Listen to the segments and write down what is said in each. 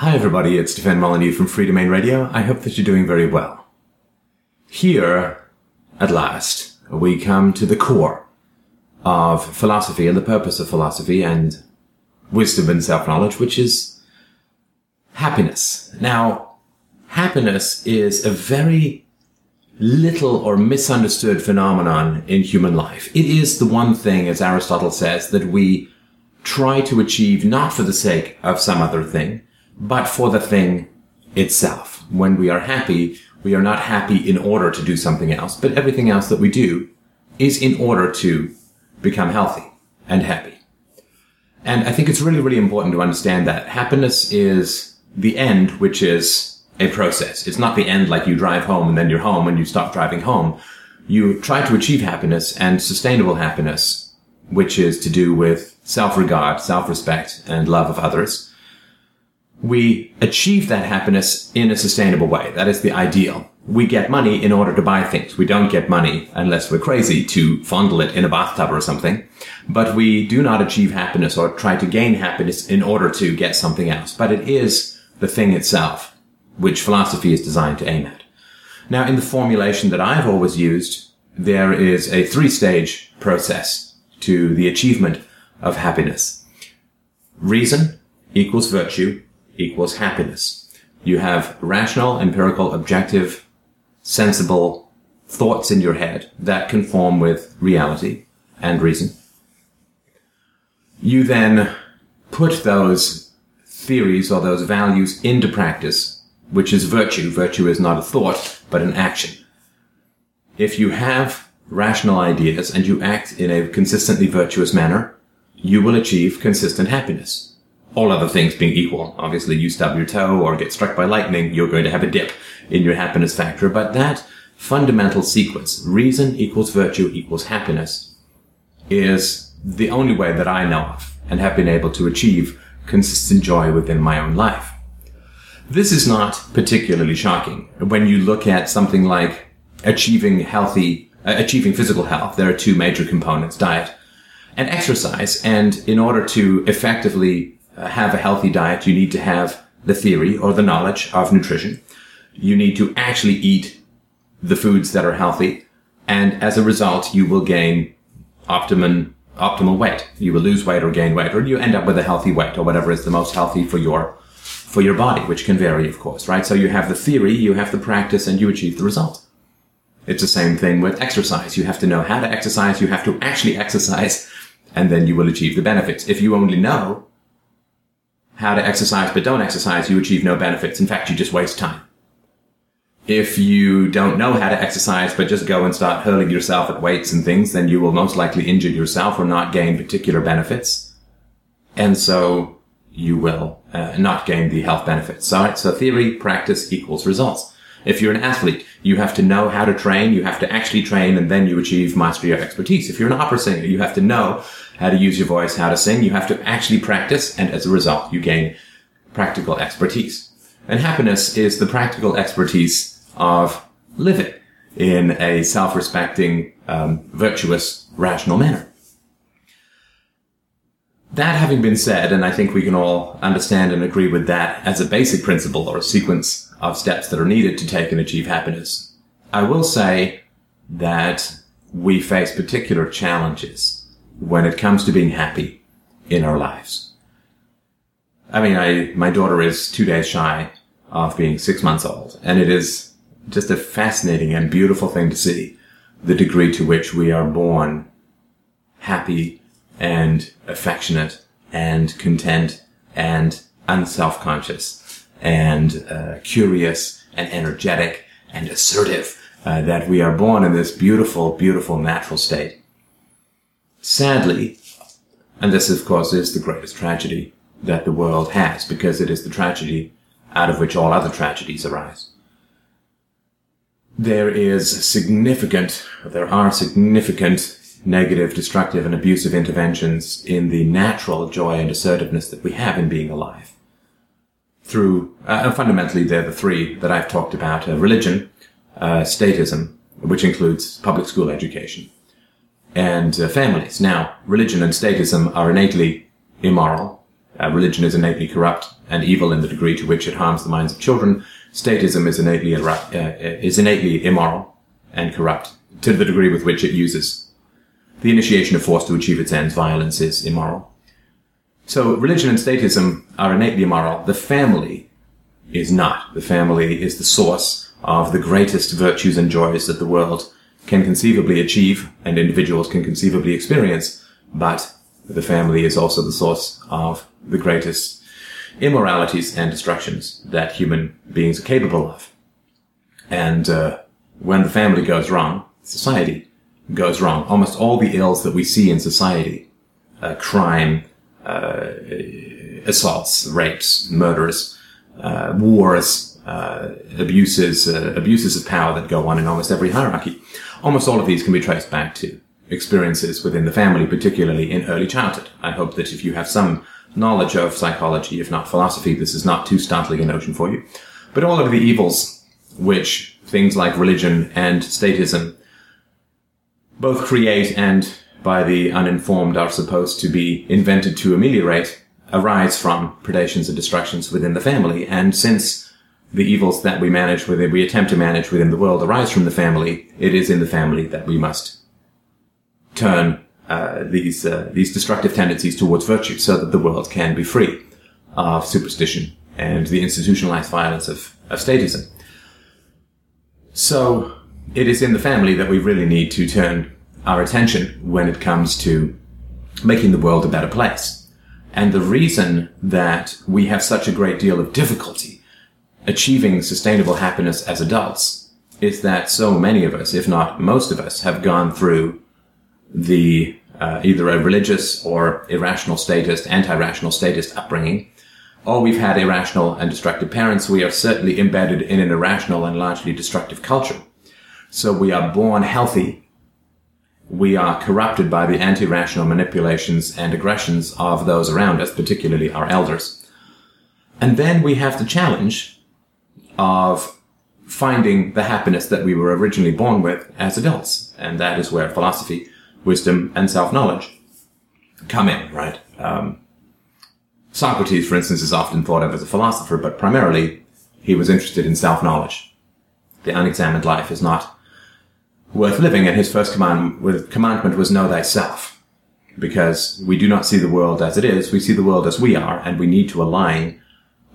Hi everybody, it's Stefan Molyneux from Freedomain Radio. I hope that you're doing very well. Here, at last, we come to the core of philosophy and the purpose of philosophy and wisdom and self-knowledge, which is happiness. Now, happiness is a very little or misunderstood phenomenon in human life. It is the one thing, as Aristotle says, that we try to achieve not for the sake of some other thing, but for the thing itself. When we are happy, we are not happy in order to do something else, but everything else that we do is in order to become healthy and happy. And I think it's really, really important to understand that happiness is the end, which is a process. It's not the end like you drive home and then you're home and you stop driving home. You try to achieve happiness and sustainable happiness, which is to do with self-regard, self-respect, and love of others we achieve that happiness in a sustainable way. That is the ideal. We get money in order to buy things. We don't get money unless we're crazy to fondle it in a bathtub or something. But we do not achieve happiness or try to gain happiness in order to get something else. But it is the thing itself, which philosophy is designed to aim at. Now, in the formulation that I've always used, there is a three stage process to the achievement of happiness. Reason equals virtue equals happiness. You have rational, empirical, objective, sensible thoughts in your head that conform with reality and reason. You then put those theories or those values into practice, which is virtue. Virtue is not a thought, but an action. If you have rational ideas and you act in a consistently virtuous manner, you will achieve consistent happiness all other things being equal. Obviously, you stub your toe or get struck by lightning, you're going to have a dip in your happiness factor. But that fundamental sequence, reason equals virtue equals happiness, is the only way that I know of and have been able to achieve consistent joy within my own life. This is not particularly shocking. When you look at something like achieving healthy, uh, achieving physical health, there are two major components, diet and exercise. And in order to effectively Uh, have a healthy diet, you need to have the theory or the knowledge of nutrition. You need to actually eat the foods that are healthy. And as a result, you will gain optimum, optimal weight. You will lose weight or gain weight, or you end up with a healthy weight or whatever is the most healthy for your, for your body, which can vary, of course, right? So you have the theory, you have the practice, and you achieve the result. It's the same thing with exercise. You have to know how to exercise. You have to actually exercise and then you will achieve the benefits. If you only know how to exercise but don't exercise, you achieve no benefits. In fact, you just waste time. If you don't know how to exercise but just go and start hurling yourself at weights and things, then you will most likely injure yourself or not gain particular benefits. And so you will uh, not gain the health benefits. All right. So theory, practice equals results. If you're an athlete, you have to know how to train. You have to actually train and then you achieve mastery of expertise. If you're an opera singer, you have to know how to use your voice, how to sing. You have to actually practice. And as a result, you gain practical expertise. And happiness is the practical expertise of living in a self-respecting, um, virtuous, rational manner. That having been said, and I think we can all understand and agree with that as a basic principle or a sequence of steps that are needed to take and achieve happiness. I will say that we face particular challenges when it comes to being happy in our lives. I mean, I, my daughter is two days shy of being six months old, and it is just a fascinating and beautiful thing to see the degree to which we are born happy and affectionate and content and unself-conscious and uh, curious and energetic and assertive, uh, that we are born in this beautiful, beautiful natural state. Sadly, and this of course is the greatest tragedy that the world has because it is the tragedy out of which all other tragedies arise. There is significant, there are significant negative, destructive and abusive interventions in the natural joy and assertiveness that we have in being alive through, uh, and fundamentally they're the three that I've talked about, uh, religion, uh, statism, which includes public school education, and uh, families. Now, religion and statism are innately immoral, Uh, religion is innately corrupt and evil in the degree to which it harms the minds of children. Statism is innately, uh, is innately immoral and corrupt to the degree with which it uses the initiation of force to achieve its ends. Violence is immoral. So religion and statism are innately immoral. The family is not. The family is the source of the greatest virtues and joys that the world can conceivably achieve and individuals can conceivably experience, but the family is also the source of the greatest immoralities and destructions that human beings are capable of. And uh, when the family goes wrong, society goes wrong. Almost all the ills that we see in society, uh, crime, uh, assaults, rapes, murders, uh, wars, uh, abuses, uh, abuses of power that go on in almost every hierarchy. Almost all of these can be traced back to experiences within the family, particularly in early childhood. I hope that if you have some knowledge of psychology, if not philosophy, this is not too startling a notion for you. But all of the evils which things like religion and statism both create and by the uninformed are supposed to be invented to ameliorate arise from predations and destructions within the family. And since the evils that we manage within, we attempt to manage within the world arise from the family, it is in the family that we must turn uh, these uh, these destructive tendencies towards virtue, so that the world can be free of superstition and the institutionalized violence of, of statism. So it is in the family that we really need to turn our attention when it comes to making the world a better place. And the reason that we have such a great deal of difficulty achieving sustainable happiness as adults is that so many of us, if not most of us, have gone through the uh, either a religious or irrational statist, anti-rational statist upbringing, or we've had irrational and destructive parents. We are certainly embedded in an irrational and largely destructive culture. So we are born healthy. We are corrupted by the anti-rational manipulations and aggressions of those around us, particularly our elders. And then we have the challenge of finding the happiness that we were originally born with as adults. And that is where philosophy wisdom, and self-knowledge come in, right? Um, Socrates, for instance, is often thought of as a philosopher, but primarily he was interested in self-knowledge. The unexamined life is not worth living, and his first command, commandment was know thyself. Because we do not see the world as it is, we see the world as we are, and we need to align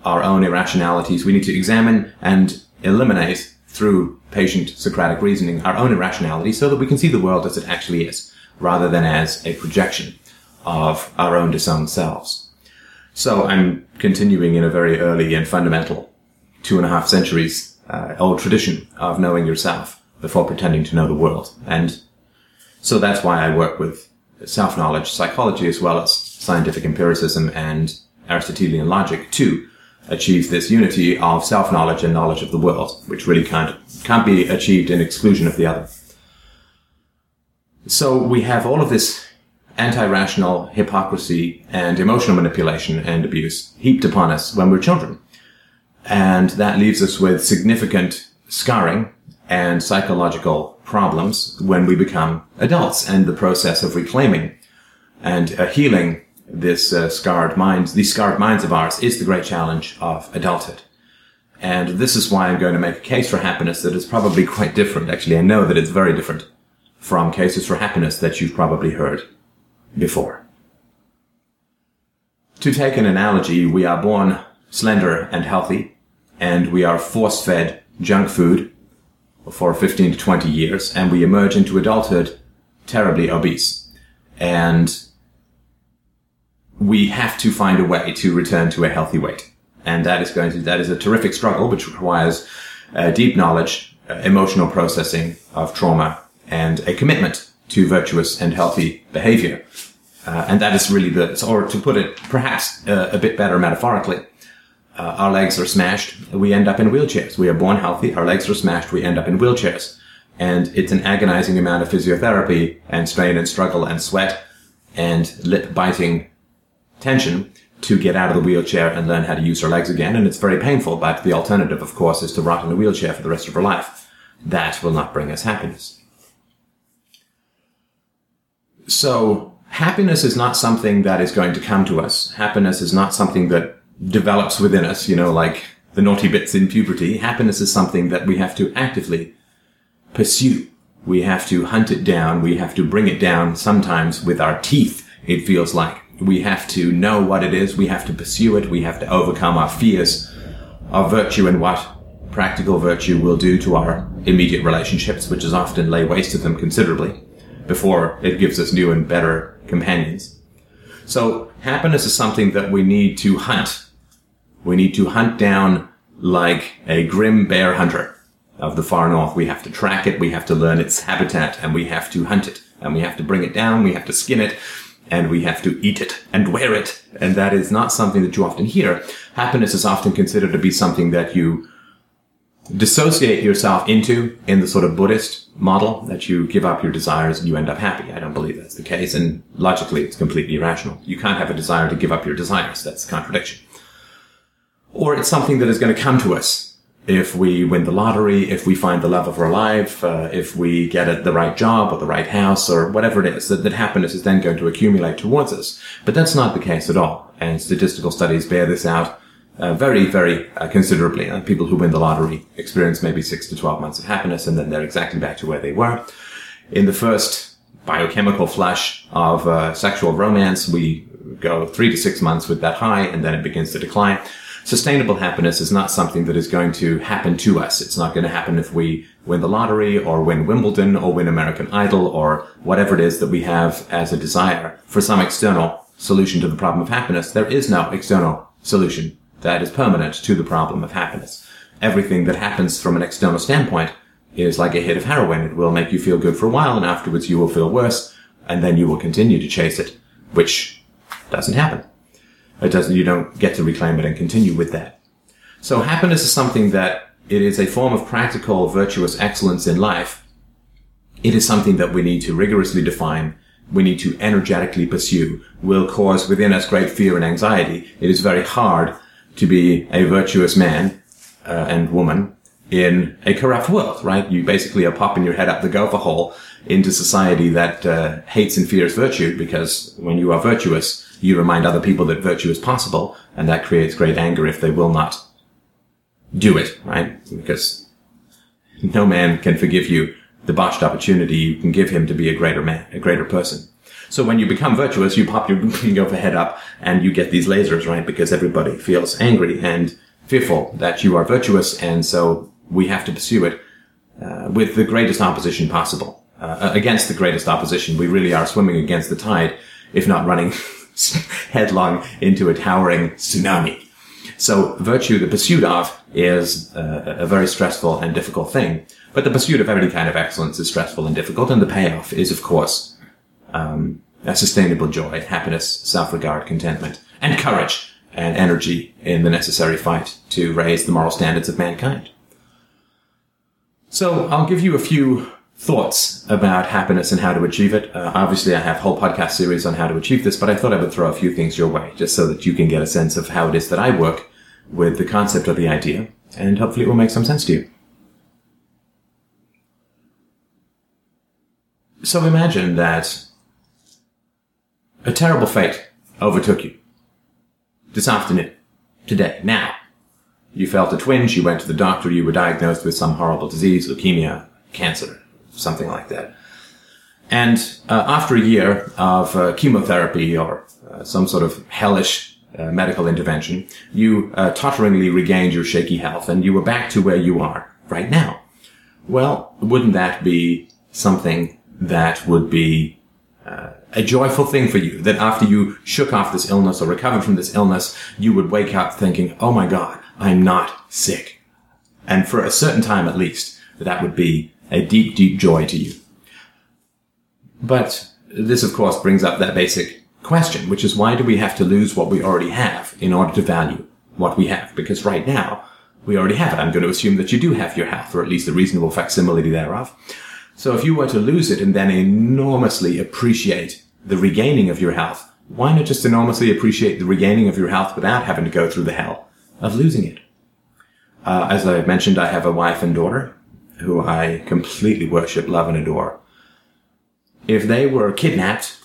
our own irrationalities. We need to examine and eliminate through patient Socratic reasoning our own irrationality so that we can see the world as it actually is rather than as a projection of our own disowned selves. So I'm continuing in a very early and fundamental two and a half centuries uh, old tradition of knowing yourself before pretending to know the world. And so that's why I work with self-knowledge, psychology, as well as scientific empiricism and Aristotelian logic to achieve this unity of self-knowledge and knowledge of the world, which really can't, can't be achieved in exclusion of the other. So we have all of this anti-rational hypocrisy and emotional manipulation and abuse heaped upon us when we're children. And that leaves us with significant scarring and psychological problems when we become adults and the process of reclaiming and uh, healing this uh, scarred minds, these scarred minds of ours is the great challenge of adulthood. And this is why I'm going to make a case for happiness that is probably quite different. Actually, I know that it's very different from cases for happiness that you've probably heard before. To take an analogy, we are born slender and healthy, and we are force fed junk food for 15 to 20 years, and we emerge into adulthood terribly obese. And we have to find a way to return to a healthy weight. And that is going to, that is a terrific struggle, which requires uh, deep knowledge, uh, emotional processing of trauma, and a commitment to virtuous and healthy behavior. Uh, and that is really the, or to put it perhaps uh, a bit better metaphorically, uh, our legs are smashed, we end up in wheelchairs. We are born healthy, our legs are smashed, we end up in wheelchairs. And it's an agonizing amount of physiotherapy and strain and struggle and sweat and lip biting tension to get out of the wheelchair and learn how to use our legs again. And it's very painful, but the alternative, of course, is to rot in a wheelchair for the rest of our life. That will not bring us happiness. So happiness is not something that is going to come to us. Happiness is not something that develops within us, you know, like the naughty bits in puberty. Happiness is something that we have to actively pursue. We have to hunt it down. We have to bring it down sometimes with our teeth, it feels like. We have to know what it is. We have to pursue it. We have to overcome our fears of virtue and what practical virtue will do to our immediate relationships, which is often lay waste to them considerably before it gives us new and better companions. So happiness is something that we need to hunt. We need to hunt down like a grim bear hunter of the far north. We have to track it. We have to learn its habitat and we have to hunt it and we have to bring it down. We have to skin it and we have to eat it and wear it. And that is not something that you often hear. Happiness is often considered to be something that you dissociate yourself into in the sort of Buddhist model that you give up your desires and you end up happy. I don't believe that's the case. And logically, it's completely irrational. You can't have a desire to give up your desires. That's a contradiction. Or it's something that is going to come to us if we win the lottery, if we find the love of our life, uh, if we get the right job or the right house or whatever it is, that, that happiness is then going to accumulate towards us. But that's not the case at all. And statistical studies bear this out uh, very, very uh, considerably. Uh, people who win the lottery experience maybe six to 12 months of happiness and then they're exactly back to where they were. In the first biochemical flush of uh, sexual romance, we go three to six months with that high and then it begins to decline. Sustainable happiness is not something that is going to happen to us. It's not going to happen if we win the lottery or win Wimbledon or win American Idol or whatever it is that we have as a desire for some external solution to the problem of happiness. There is no external solution that is permanent to the problem of happiness. Everything that happens from an external standpoint is like a hit of heroin. It will make you feel good for a while and afterwards you will feel worse and then you will continue to chase it, which doesn't happen. It doesn't, you don't get to reclaim it and continue with that. So happiness is something that it is a form of practical virtuous excellence in life. It is something that we need to rigorously define. We need to energetically pursue will cause within us great fear and anxiety. It is very hard to be a virtuous man uh, and woman in a corrupt world, right? You basically are popping your head up the gopher hole into society that uh, hates and fears virtue because when you are virtuous, you remind other people that virtue is possible and that creates great anger if they will not do it, right? Because no man can forgive you the botched opportunity you can give him to be a greater man, a greater person. So when you become virtuous, you pop your gopher head up and you get these lasers, right? Because everybody feels angry and fearful that you are virtuous. And so we have to pursue it uh, with the greatest opposition possible. Uh, against the greatest opposition, we really are swimming against the tide, if not running headlong into a towering tsunami. So virtue, the pursuit of, is uh, a very stressful and difficult thing. But the pursuit of every kind of excellence is stressful and difficult, and the payoff is, of course, um, a sustainable joy, happiness, self-regard, contentment, and courage and energy in the necessary fight to raise the moral standards of mankind. So I'll give you a few thoughts about happiness and how to achieve it. Uh, obviously, I have whole podcast series on how to achieve this, but I thought I would throw a few things your way just so that you can get a sense of how it is that I work with the concept of the idea, and hopefully it will make some sense to you. So imagine that a terrible fate overtook you. This afternoon. Today. Now. You felt a twinge, you went to the doctor, you were diagnosed with some horrible disease, leukemia, cancer, something like that. And uh, after a year of uh, chemotherapy or uh, some sort of hellish uh, medical intervention, you uh, totteringly regained your shaky health and you were back to where you are right now. Well, wouldn't that be something that would be uh, a joyful thing for you that after you shook off this illness or recovered from this illness, you would wake up thinking, Oh my God, I'm not sick. And for a certain time at least, that would be a deep, deep joy to you. But this of course brings up that basic question, which is why do we have to lose what we already have in order to value what we have? Because right now, we already have it. I'm going to assume that you do have your health, or at least a reasonable facsimile thereof. So if you were to lose it and then enormously appreciate the regaining of your health, why not just enormously appreciate the regaining of your health without having to go through the hell of losing it? Uh, as I mentioned, I have a wife and daughter who I completely worship, love, and adore. If they were kidnapped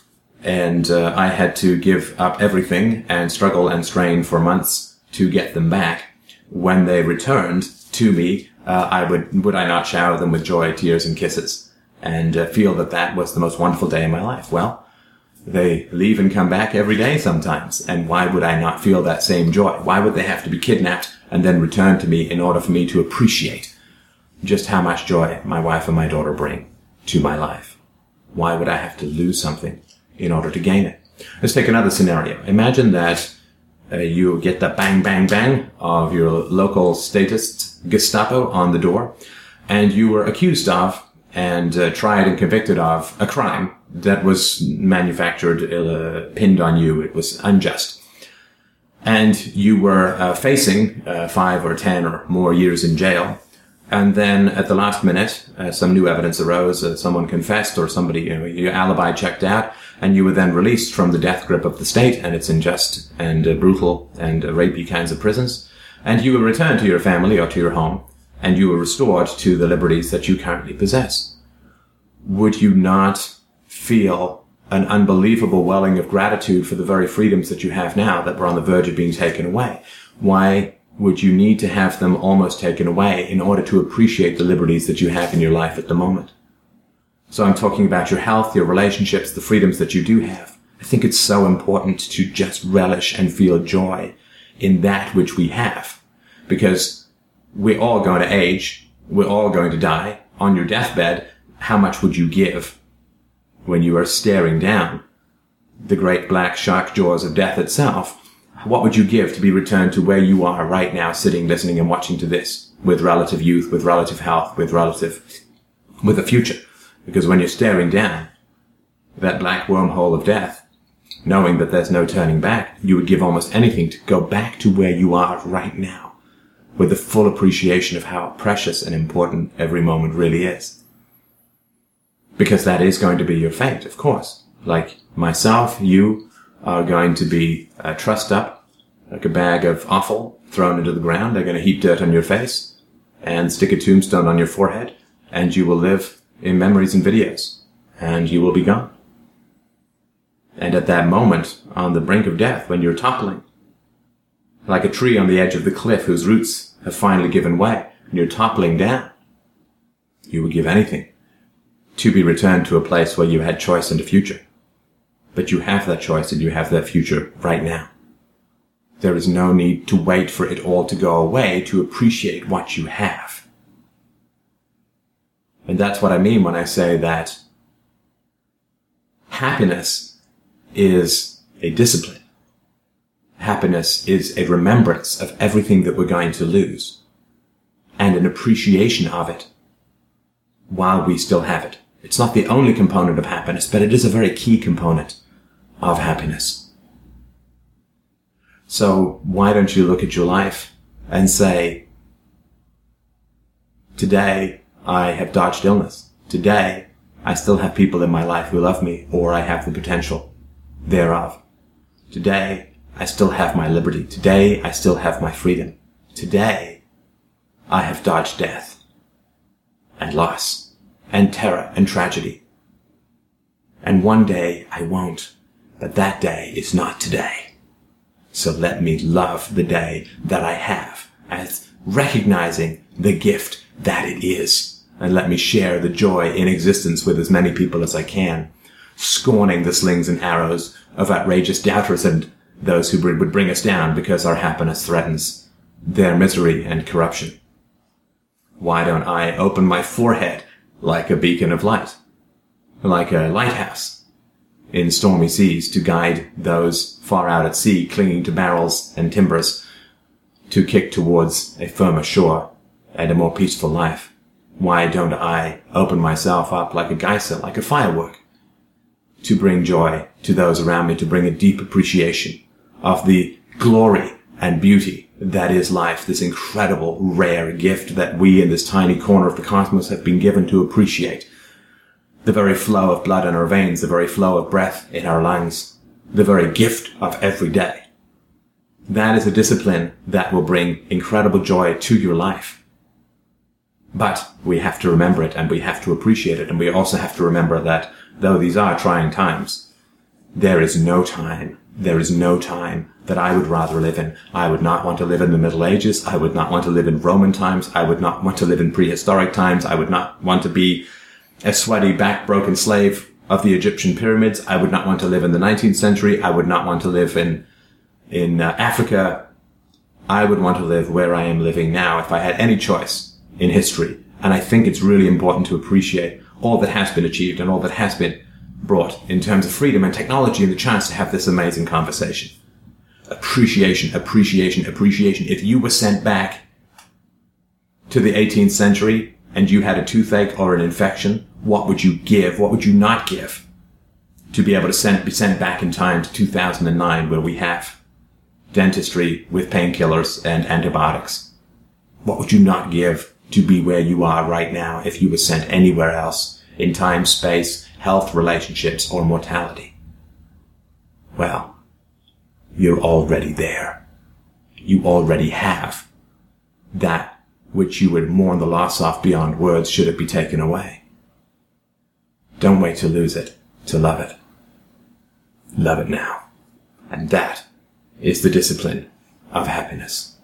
and uh, I had to give up everything and struggle and strain for months to get them back. When they returned to me, uh, I would would I not shower them with joy, tears, and kisses, and uh, feel that that was the most wonderful day in my life? Well, they leave and come back every day sometimes, and why would I not feel that same joy? Why would they have to be kidnapped and then returned to me in order for me to appreciate just how much joy my wife and my daughter bring to my life? Why would I have to lose something in order to gain it? Let's take another scenario. Imagine that uh, you get the bang, bang, bang of your local statist Gestapo on the door, and you were accused of and uh, tried and convicted of a crime that was manufactured, uh, pinned on you. It was unjust. And you were uh, facing uh, five or ten or more years in jail. And then at the last minute, uh, some new evidence arose. Uh, someone confessed or somebody, you know, your alibi checked out and you were then released from the death grip of the state and its unjust and uh, brutal and uh, rapey kinds of prisons. And you were returned to your family or to your home and you were restored to the liberties that you currently possess. Would you not feel an unbelievable welling of gratitude for the very freedoms that you have now that were on the verge of being taken away? Why would you need to have them almost taken away in order to appreciate the liberties that you have in your life at the moment? So I'm talking about your health, your relationships, the freedoms that you do have. I think it's so important to just relish and feel joy in that which we have because we're all going to age. We're all going to die on your deathbed. How much would you give when you are staring down the great black shark jaws of death itself? What would you give to be returned to where you are right now, sitting, listening and watching to this with relative youth, with relative health, with relative, with a future? Because when you're staring down that black wormhole of death, knowing that there's no turning back, you would give almost anything to go back to where you are right now with the full appreciation of how precious and important every moment really is. Because that is going to be your fate, of course. Like myself, you are going to be uh, trussed up like a bag of offal thrown into the ground. They're going to heap dirt on your face and stick a tombstone on your forehead and you will live in memories and videos and you will be gone. And at that moment, on the brink of death, when you're toppling, like a tree on the edge of the cliff whose roots have finally given way and you're toppling down, you would give anything to be returned to a place where you had choice and a future. But you have that choice and you have that future right now. There is no need to wait for it all to go away to appreciate what you have. And that's what I mean when I say that happiness is a discipline. Happiness is a remembrance of everything that we're going to lose and an appreciation of it while we still have it. It's not the only component of happiness, but it is a very key component of happiness. So why don't you look at your life and say, today I have dodged illness. Today I still have people in my life who love me or I have the potential thereof. Today I still have my liberty. Today I still have my freedom. Today I have dodged death and loss and terror and tragedy. And one day I won't, but that day is not today. So let me love the day that I have as recognizing the gift that it is. And let me share the joy in existence with as many people as I can, scorning the slings and arrows of outrageous doubters and those who would bring us down because our happiness threatens their misery and corruption. Why don't I open my forehead like a beacon of light, like a lighthouse in stormy seas to guide those far out at sea clinging to barrels and timbers to kick towards a firmer shore and a more peaceful life. Why don't I open myself up like a geyser, like a firework, to bring joy to those around me, to bring a deep appreciation of the glory and beauty that is life, this incredible, rare gift that we in this tiny corner of the cosmos have been given to appreciate. The very flow of blood in our veins, the very flow of breath in our lungs, the very gift of every day. That is a discipline that will bring incredible joy to your life. But we have to remember it and we have to appreciate it. And we also have to remember that though these are trying times, There is no time. There is no time that I would rather live in. I would not want to live in the Middle Ages. I would not want to live in Roman times. I would not want to live in prehistoric times. I would not want to be a sweaty, back broken slave of the Egyptian pyramids. I would not want to live in the 19th century. I would not want to live in, in uh, Africa. I would want to live where I am living now if I had any choice in history. And I think it's really important to appreciate all that has been achieved and all that has been brought in terms of freedom and technology and the chance to have this amazing conversation. Appreciation, appreciation, appreciation. If you were sent back to the 18th century and you had a toothache or an infection, what would you give? What would you not give to be able to send, be sent back in time to 2009 where we have dentistry with painkillers and antibiotics? What would you not give to be where you are right now if you were sent anywhere else in time, space, health, relationships, or mortality? Well, you're already there. You already have that which you would mourn the loss of beyond words should it be taken away. Don't wait to lose it, to love it. Love it now. And that is the discipline of happiness.